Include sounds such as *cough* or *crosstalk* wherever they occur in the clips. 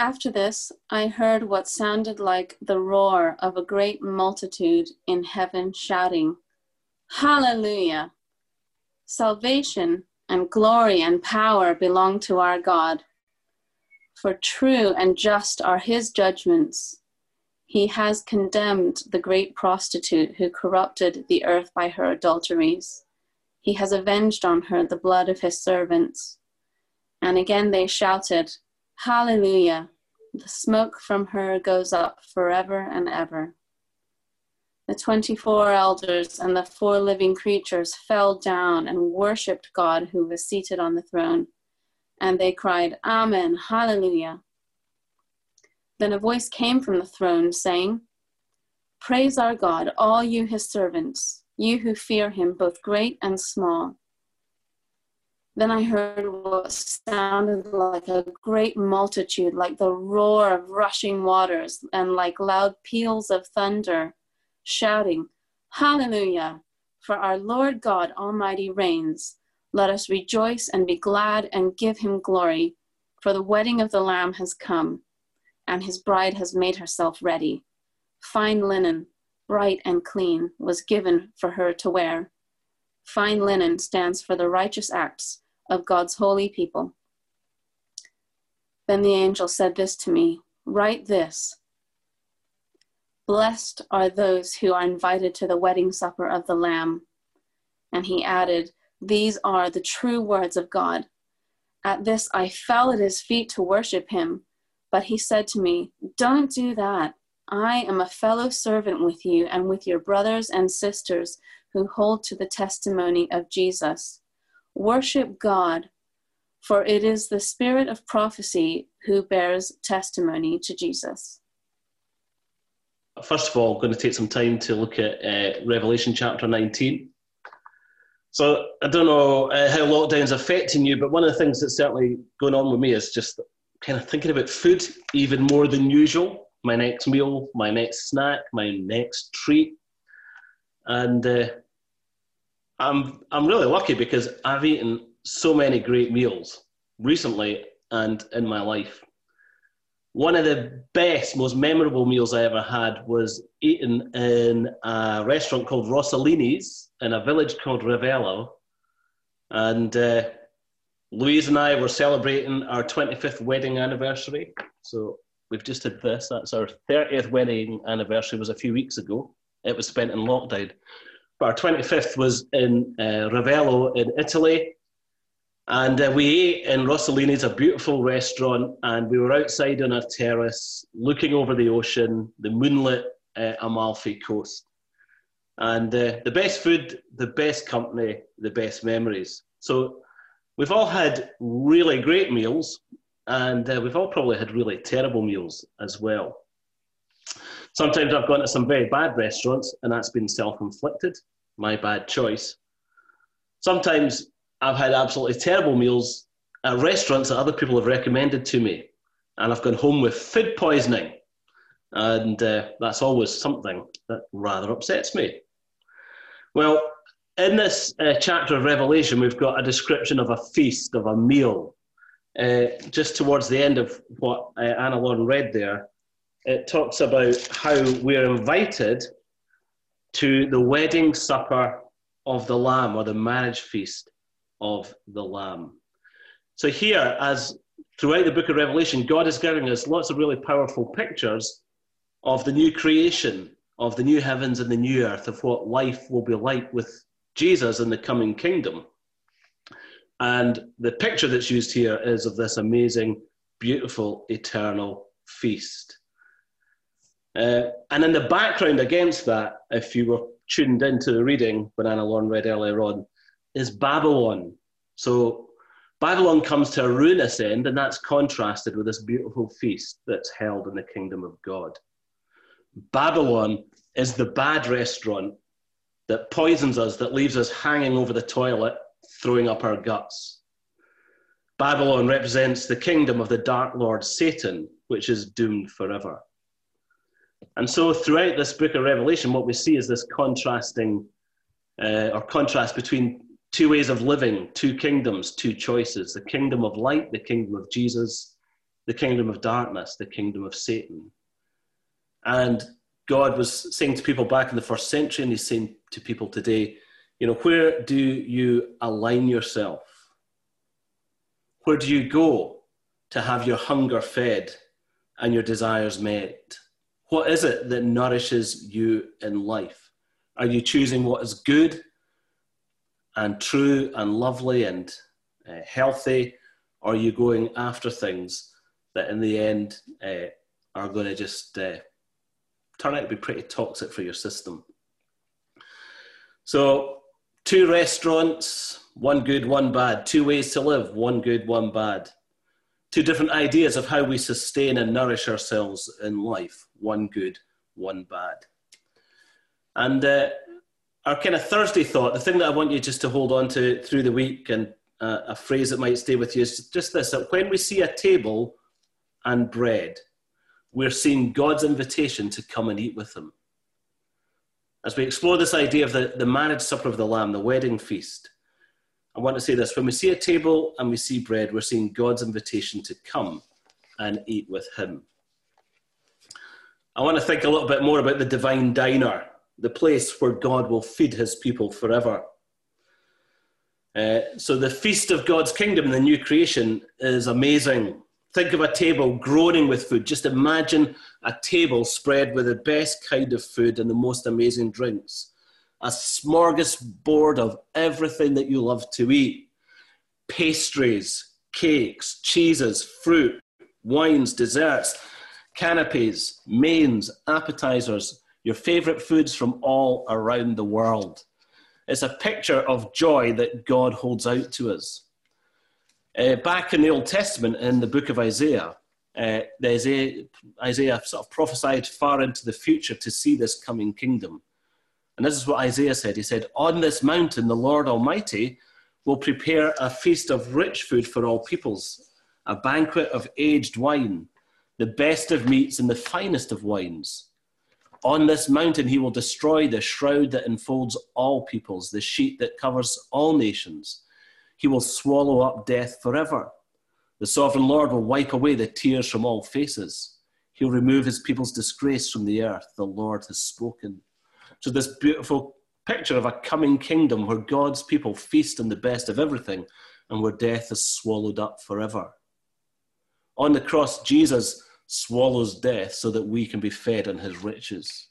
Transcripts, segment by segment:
After this, I heard what sounded like the roar of a great multitude in heaven shouting, Hallelujah! Salvation and glory and power belong to our God. For true and just are his judgments. He has condemned the great prostitute who corrupted the earth by her adulteries. He has avenged on her the blood of his servants. And again they shouted, Hallelujah! The smoke from her goes up forever and ever. The 24 elders and the four living creatures fell down and worshipped God who was seated on the throne. And they cried, Amen, Hallelujah. Then a voice came from the throne saying, Praise our God, all you his servants, you who fear him, both great and small. Then I heard what sounded like a great multitude, like the roar of rushing waters, and like loud peals of thunder, shouting, Hallelujah! For our Lord God Almighty reigns. Let us rejoice and be glad and give him glory, for the wedding of the Lamb has come, and his bride has made herself ready. Fine linen, bright and clean, was given for her to wear. Fine linen stands for the righteous acts of God's holy people. Then the angel said this to me Write this Blessed are those who are invited to the wedding supper of the Lamb. And he added, These are the true words of God. At this I fell at his feet to worship him. But he said to me, Don't do that. I am a fellow servant with you and with your brothers and sisters who hold to the testimony of Jesus. Worship God, for it is the spirit of prophecy who bears testimony to Jesus. First of all, I'm going to take some time to look at uh, Revelation chapter 19. So I don't know uh, how lockdown's affecting you, but one of the things that's certainly going on with me is just kind of thinking about food even more than usual. My next meal, my next snack, my next treat. And uh, I'm I'm really lucky because I've eaten so many great meals recently and in my life. One of the best, most memorable meals I ever had was eaten in a restaurant called Rossellini's in a village called Ravello. And uh, Louise and I were celebrating our 25th wedding anniversary. So we've just had this. That's our 30th wedding anniversary was a few weeks ago. It was spent in lockdown. But our 25th was in uh, Ravello in Italy. And uh, we ate in Rossellini's, a beautiful restaurant, and we were outside on a terrace looking over the ocean, the moonlit uh, Amalfi coast. And uh, the best food, the best company, the best memories. So we've all had really great meals, and uh, we've all probably had really terrible meals as well. Sometimes I've gone to some very bad restaurants and that's been self inflicted, my bad choice. Sometimes I've had absolutely terrible meals at restaurants that other people have recommended to me and I've gone home with food poisoning. And uh, that's always something that rather upsets me. Well, in this uh, chapter of Revelation, we've got a description of a feast, of a meal. Uh, just towards the end of what uh, Anna Lauren read there, it talks about how we're invited to the wedding supper of the Lamb or the marriage feast of the Lamb. So, here, as throughout the book of Revelation, God is giving us lots of really powerful pictures of the new creation, of the new heavens and the new earth, of what life will be like with Jesus in the coming kingdom. And the picture that's used here is of this amazing, beautiful, eternal feast. Uh, and in the background against that, if you were tuned into the reading when Anna Lauren read earlier on, is Babylon. So Babylon comes to a ruinous end, and that's contrasted with this beautiful feast that's held in the kingdom of God. Babylon is the bad restaurant that poisons us, that leaves us hanging over the toilet, throwing up our guts. Babylon represents the kingdom of the dark lord Satan, which is doomed forever. And so throughout this book of Revelation, what we see is this contrasting uh, or contrast between two ways of living, two kingdoms, two choices the kingdom of light, the kingdom of Jesus, the kingdom of darkness, the kingdom of Satan. And God was saying to people back in the first century, and He's saying to people today, you know, where do you align yourself? Where do you go to have your hunger fed and your desires met? What is it that nourishes you in life? Are you choosing what is good and true and lovely and uh, healthy? Or are you going after things that in the end uh, are going to just uh, turn out to be pretty toxic for your system? So, two restaurants, one good, one bad. Two ways to live, one good, one bad. Two different ideas of how we sustain and nourish ourselves in life, one good, one bad. And uh, our kind of Thursday thought, the thing that I want you just to hold on to through the week and uh, a phrase that might stay with you is just this that when we see a table and bread, we're seeing God's invitation to come and eat with Him. As we explore this idea of the, the marriage supper of the Lamb, the wedding feast, I want to say this when we see a table and we see bread, we're seeing God's invitation to come and eat with Him. I want to think a little bit more about the divine diner, the place where God will feed His people forever. Uh, so, the feast of God's kingdom, the new creation, is amazing. Think of a table groaning with food. Just imagine a table spread with the best kind of food and the most amazing drinks. A smorgasbord of everything that you love to eat pastries, cakes, cheeses, fruit, wines, desserts, canapes, mains, appetizers, your favorite foods from all around the world. It's a picture of joy that God holds out to us. Uh, back in the Old Testament, in the book of Isaiah, uh, Isaiah, Isaiah sort of prophesied far into the future to see this coming kingdom. And this is what Isaiah said. He said, On this mountain, the Lord Almighty will prepare a feast of rich food for all peoples, a banquet of aged wine, the best of meats and the finest of wines. On this mountain, he will destroy the shroud that enfolds all peoples, the sheet that covers all nations. He will swallow up death forever. The sovereign Lord will wipe away the tears from all faces. He'll remove his people's disgrace from the earth. The Lord has spoken. So, this beautiful picture of a coming kingdom where God's people feast on the best of everything and where death is swallowed up forever. On the cross, Jesus swallows death so that we can be fed on his riches.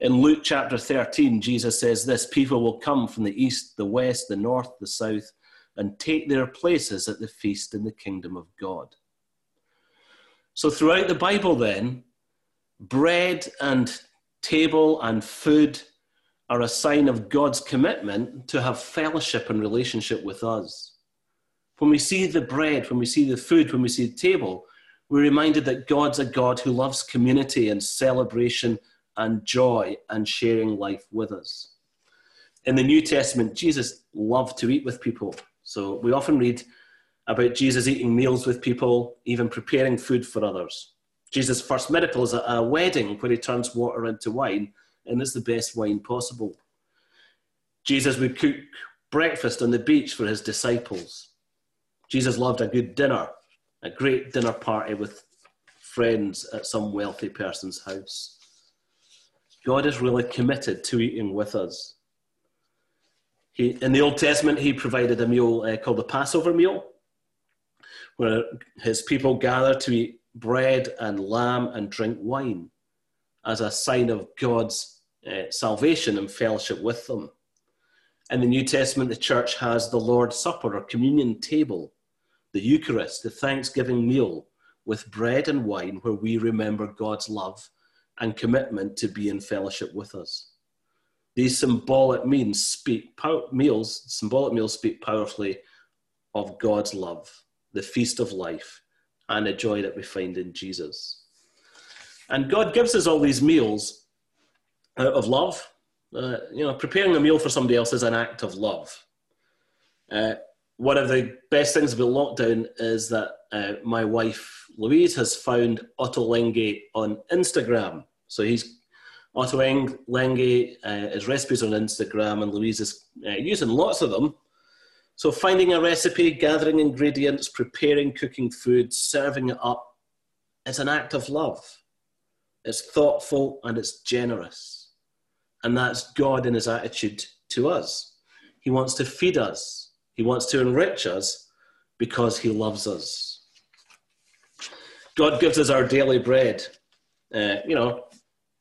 In Luke chapter 13, Jesus says this People will come from the east, the west, the north, the south, and take their places at the feast in the kingdom of God. So, throughout the Bible, then, bread and table and food are a sign of God's commitment to have fellowship and relationship with us. When we see the bread, when we see the food, when we see the table, we're reminded that God's a God who loves community and celebration and joy and sharing life with us. In the New Testament, Jesus loved to eat with people. So we often read about Jesus eating meals with people, even preparing food for others. Jesus' first miracle is at a, wedding where he turns water into wine, and it's the best wine possible. Jesus would cook breakfast on the beach for his disciples. Jesus loved a good dinner a great dinner party with friends at some wealthy person's house. God is really committed to eating with us. He, in the Old Testament, he provided a meal uh, called the Passover meal, where his people gather to eat bread and lamb and drink wine as a sign of God's uh, salvation and fellowship with them. In the New Testament, the church has the Lord's Supper or communion table, the Eucharist, the thanksgiving meal with bread and wine, where we remember God's love and commitment to be in fellowship with us. These symbolic means speak meals, symbolic meals speak powerfully of God's love, the feast of life, and the joy that we find in Jesus. And God gives us all these meals out of love. Uh, you know, preparing a meal for somebody else is an act of love. Uh, one of the best things about lockdown is that uh, my wife Louise has found Ottolenghi on Instagram. So he's Ottolenghi, uh, his recipes on Instagram, and Louise is uh, using lots of them. So finding a recipe, gathering ingredients, preparing cooking food, serving it up, it's an act of love. It's thoughtful and it's generous. And that's God in his attitude to us. He wants to feed us, he wants to enrich us because he loves us. God gives us our daily bread. Uh, you know,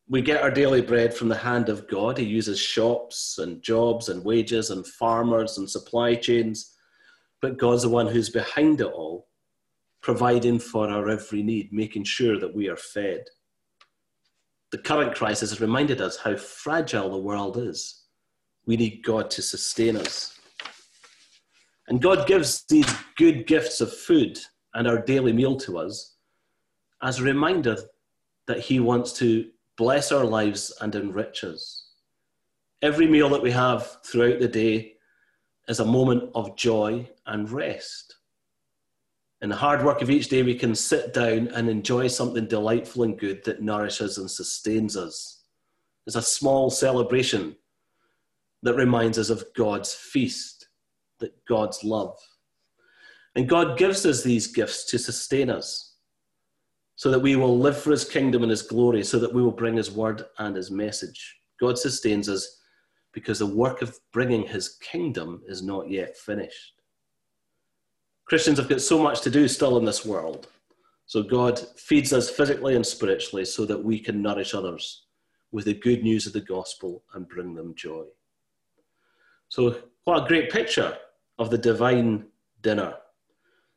we get our daily bread from the hand of God. He uses shops and jobs and wages and farmers and supply chains. But God's the one who's behind it all, providing for our every need, making sure that we are fed. The current crisis has reminded us how fragile the world is. We need God to sustain us. And God gives these good gifts of food and our daily meal to us as a reminder that He wants to bless our lives and enrich us. Every meal that we have throughout the day is a moment of joy and rest. In the hard work of each day, we can sit down and enjoy something delightful and good that nourishes and sustains us. It's a small celebration that reminds us of God's feast, that God's love. And God gives us these gifts to sustain us so that we will live for his kingdom and his glory, so that we will bring his word and his message. God sustains us because the work of bringing his kingdom is not yet finished. Christians have got so much to do still in this world. So God feeds us physically and spiritually so that we can nourish others with the good news of the gospel and bring them joy. So, what a great picture of the divine dinner,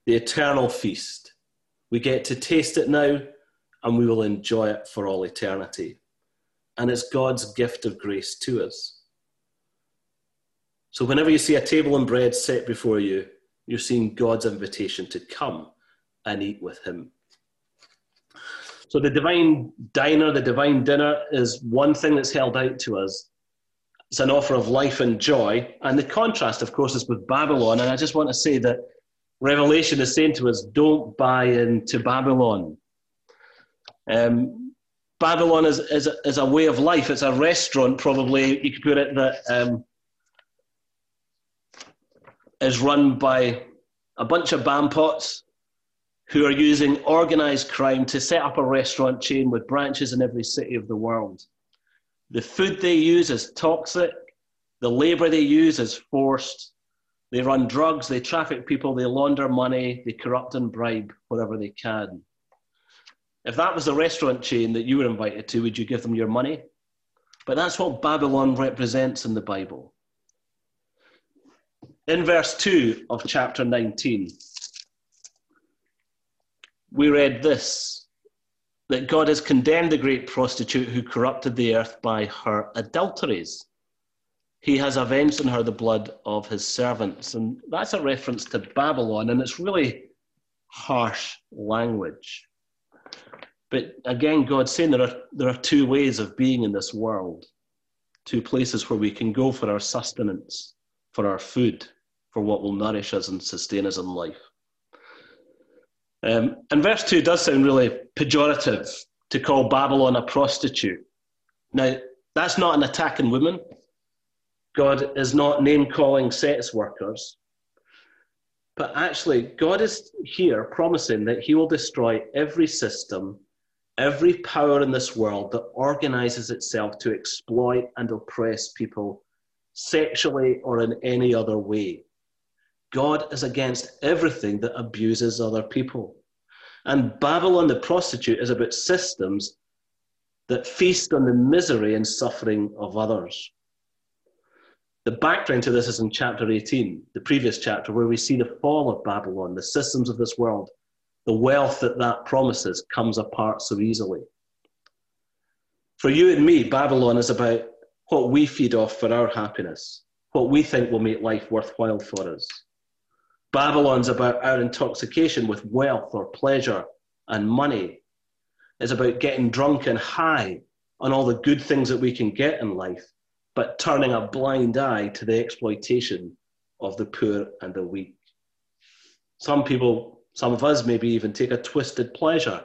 the eternal feast we get to taste it now and we will enjoy it for all eternity. And it's God's gift of grace to us. So, whenever you see a table and bread set before you, you're seeing God's invitation to come and eat with Him. So, the divine diner, the divine dinner, is one thing that's held out to us. It's an offer of life and joy. And the contrast, of course, is with Babylon. And I just want to say that Revelation is saying to us, don't buy into Babylon. Um, Babylon is, is, a, is a way of life. It's a restaurant, probably, you could put it, that um, is run by a bunch of bampots who are using organized crime to set up a restaurant chain with branches in every city of the world. The food they use is toxic, the labor they use is forced, they run drugs, they traffic people, they launder money, they corrupt and bribe wherever they can. If that was a restaurant chain that you were invited to, would you give them your money? But that's what Babylon represents in the Bible. In verse 2 of chapter 19, we read this that God has condemned the great prostitute who corrupted the earth by her adulteries. He has avenged on her the blood of his servants. And that's a reference to Babylon, and it's really harsh language. But again, God's saying there are, there are two ways of being in this world, two places where we can go for our sustenance, for our food, for what will nourish us and sustain us in life. Um, and verse 2 does sound really pejorative to call Babylon a prostitute. Now, that's not an attack on women. God is not name calling sex workers, but actually, God is here promising that He will destroy every system, every power in this world that organizes itself to exploit and oppress people sexually or in any other way. God is against everything that abuses other people. And Babylon the prostitute is about systems that feast on the misery and suffering of others. The background to this is in chapter 18, the previous chapter, where we see the fall of Babylon, the systems of this world, the wealth that that promises comes apart so easily. For you and me, Babylon is about what we feed off for our happiness, what we think will make life worthwhile for us. Babylon's about our intoxication with wealth or pleasure and money. It's about getting drunk and high on all the good things that we can get in life but turning a blind eye to the exploitation of the poor and the weak. Some people, some of us maybe even take a twisted pleasure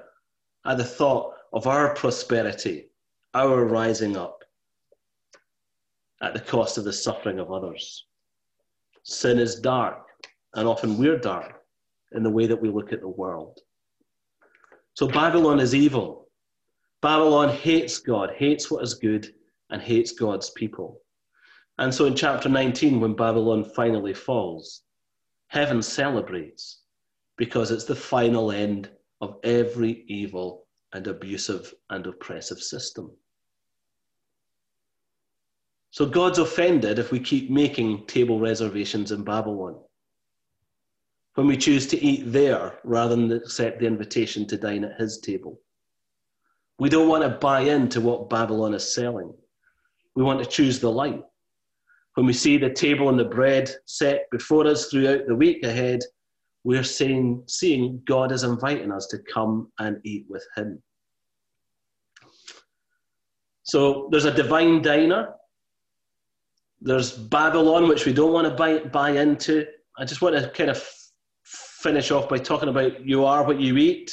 at the thought of our prosperity, our rising up at the cost of the suffering of others. Sin is dark, and often we're dark in the way that we look at the world. So Babylon is evil. Babylon hates God, hates what is good, and hates God's people. And so in chapter 19, when Babylon finally falls, heaven celebrates because it's the final end of every evil and abusive and oppressive system. So God's offended if we keep making table reservations in Babylon. When we choose to eat there rather than accept the invitation to dine at his table. We don't want to buy into what Babylon is selling. We want to choose the light. When we see the table and the bread set before us throughout the week ahead, we're saying, seeing God is inviting us to come and eat with Him. So there's a divine diner. There's Babylon, which we don't want to buy, buy into. I just want to kind of finish off by talking about you are what you eat.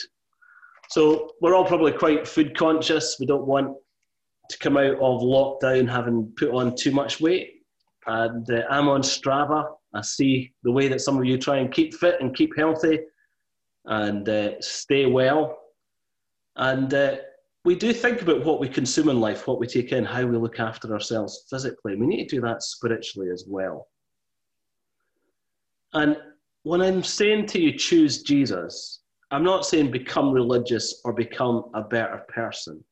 So we're all probably quite food conscious. We don't want to come out of lockdown having put on too much weight. And uh, I'm on Strava. I see the way that some of you try and keep fit and keep healthy and uh, stay well. And uh, we do think about what we consume in life, what we take in, how we look after ourselves physically. We need to do that spiritually as well. And when I'm saying to you, choose Jesus, I'm not saying become religious or become a better person.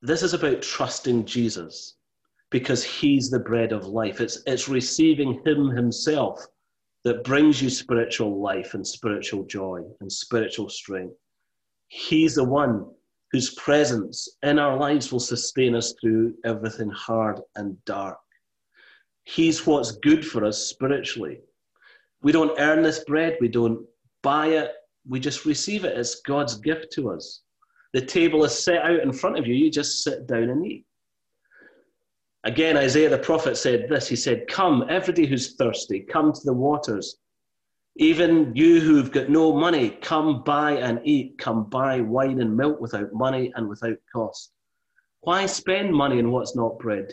This is about trusting Jesus because he's the bread of life. It's, it's receiving him himself that brings you spiritual life and spiritual joy and spiritual strength. He's the one whose presence in our lives will sustain us through everything hard and dark. He's what's good for us spiritually. We don't earn this bread, we don't buy it, we just receive it. It's God's gift to us. The table is set out in front of you, you just sit down and eat. Again, Isaiah the prophet said this He said, Come, everybody who's thirsty, come to the waters. Even you who've got no money, come buy and eat. Come buy wine and milk without money and without cost. Why spend money on what's not bread?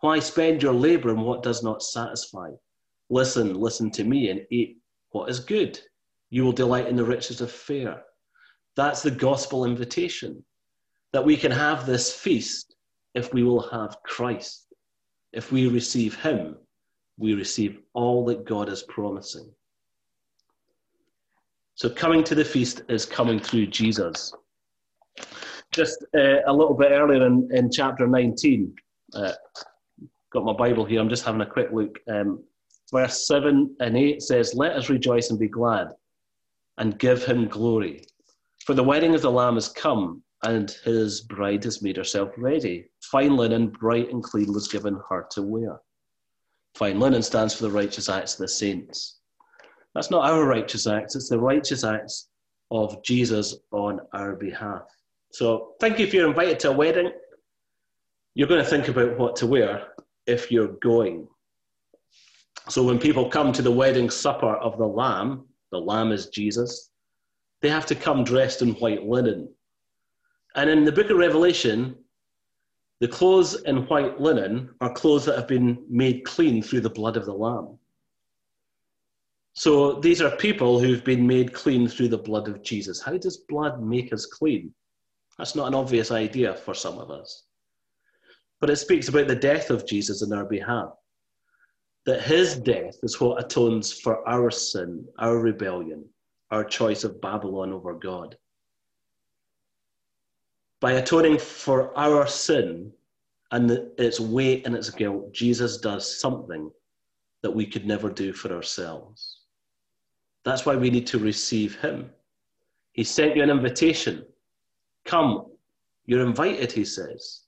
Why spend your labor on what does not satisfy? Listen, listen to me and eat what is good. You will delight in the riches of fare. That's the gospel invitation that we can have this feast if we will have Christ. If we receive Him, we receive all that God is promising. So, coming to the feast is coming through Jesus. Just uh, a little bit earlier in, in chapter 19, uh, got my Bible here, I'm just having a quick look. Um, verse 7 and 8 says, Let us rejoice and be glad and give him glory. For the wedding of the Lamb is come, and his bride has made herself ready. Fine linen, bright and clean, was given her to wear. Fine linen stands for the righteous acts of the saints. That's not our righteous acts, it's the righteous acts of Jesus on our behalf. So, thank you if you're invited to a wedding, you're going to think about what to wear if you're going. So, when people come to the wedding supper of the Lamb, the Lamb is Jesus, they have to come dressed in white linen and in the book of Revelation, the clothes in white linen are clothes that have been made clean through the blood of the Lamb. So these are people who've been made clean through the blood of Jesus. How does blood make us clean? That's not an obvious idea for some of us. But it speaks about the death of Jesus in our behalf. That his death is what atones for our sin, our rebellion, our choice of Babylon over God by atoning for our sin and its weight and its guilt, Jesus does something that we could never do for ourselves. That's why we need to receive him. He sent you an invitation. Come, you're invited, he says.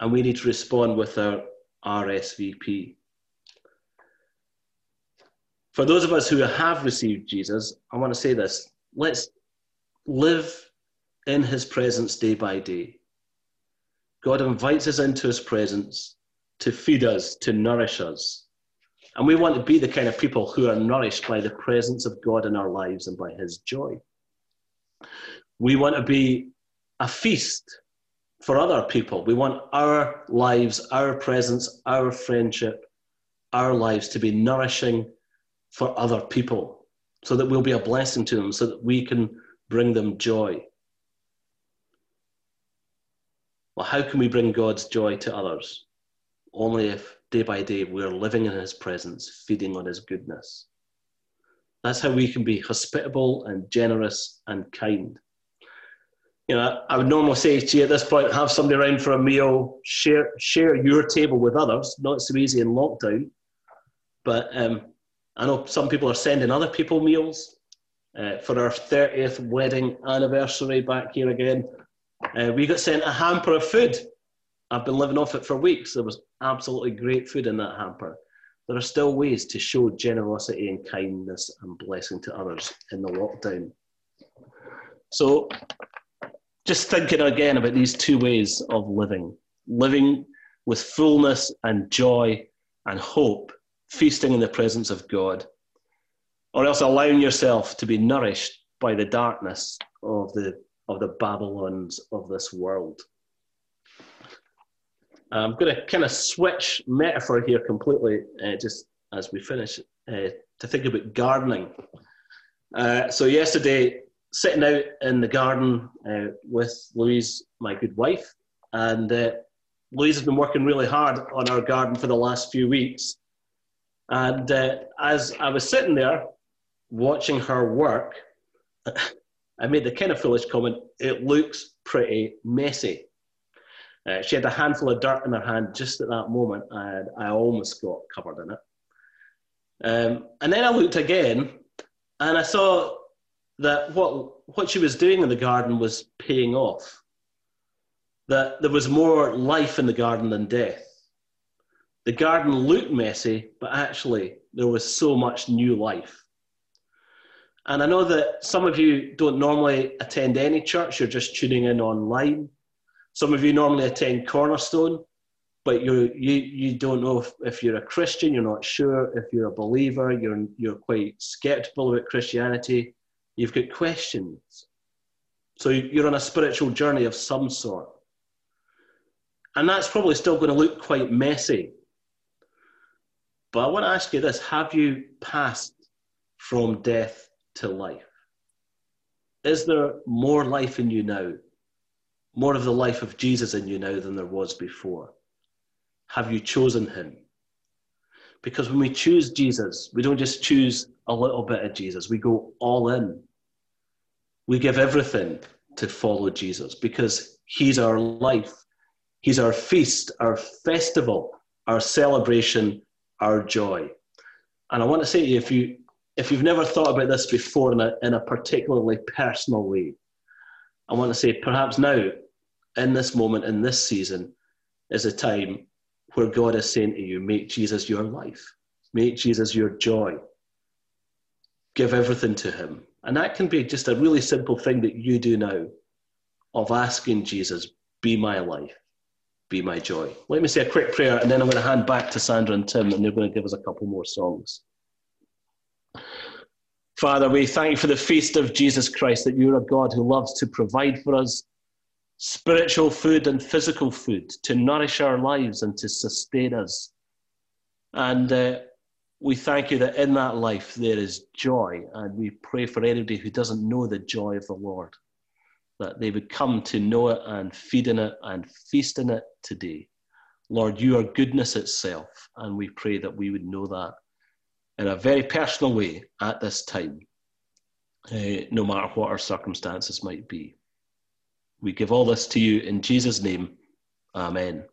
And we need to respond with our RSVP. For those of us who have received Jesus, I want to say this let's live in his presence day by day. God invites us into his presence to feed us, to nourish us. And we want to be the kind of people who are nourished by the presence of God in our lives and by his joy. We want to be a feast for other people. We want our lives, our presence, our friendship, our lives to be nourishing for other people so that we'll be a blessing to them, so that we can bring them joy. Well, how can we bring God's joy to others? Only if day by day we're living in His presence, feeding on His goodness. That's how we can be hospitable and generous and kind. You know, I would normally say to you at this point, have somebody around for a meal, share share your table with others. Not so easy in lockdown, but um, I know some people are sending other people meals. Uh, for our 30th wedding anniversary back here again, uh, we got sent a hamper of food. I've been living off it for weeks. There was absolutely great food in that hamper. There are still ways to show generosity and kindness and blessing to others in the lockdown. So, just thinking again about these two ways of living living with fullness and joy and hope, feasting in the presence of God, or else allowing yourself to be nourished by the darkness of the of the Babylons of this world. I'm going to kind of switch metaphor here completely, uh, just as we finish, uh, to think about gardening. Uh, so, yesterday, sitting out in the garden uh, with Louise, my good wife, and uh, Louise has been working really hard on our garden for the last few weeks. And uh, as I was sitting there watching her work, *laughs* I made the kind of foolish comment, it looks pretty messy. Uh, she had a handful of dirt in her hand just at that moment, and I almost got covered in it. Um, and then I looked again, and I saw that what, what she was doing in the garden was paying off. That there was more life in the garden than death. The garden looked messy, but actually, there was so much new life. And I know that some of you don't normally attend any church, you're just tuning in online. Some of you normally attend Cornerstone, but you you, you don't know if, if you're a Christian, you're not sure if you're a believer, you're, you're quite skeptical about Christianity, you've got questions. So you're on a spiritual journey of some sort. And that's probably still going to look quite messy. But I want to ask you this have you passed from death to life? Is there more life in you now? More of the life of Jesus in you now than there was before? Have you chosen him? Because when we choose Jesus, we don't just choose a little bit of Jesus, we go all in. We give everything to follow Jesus because he's our life, he's our feast, our festival, our celebration, our joy. And I want to say to you, if you if you've never thought about this before in a, in a particularly personal way, I want to say perhaps now, in this moment, in this season, is a time where God is saying to you, make Jesus your life, make Jesus your joy, give everything to Him. And that can be just a really simple thing that you do now of asking Jesus, be my life, be my joy. Let me say a quick prayer, and then I'm going to hand back to Sandra and Tim, and they're going to give us a couple more songs. Father, we thank you for the feast of Jesus Christ, that you're a God who loves to provide for us spiritual food and physical food to nourish our lives and to sustain us. And uh, we thank you that in that life there is joy. And we pray for anybody who doesn't know the joy of the Lord, that they would come to know it and feed in it and feast in it today. Lord, you are goodness itself. And we pray that we would know that in a very personal way at this time, uh, no matter what our circumstances might be. We give all this to you in Jesus' name. Amen.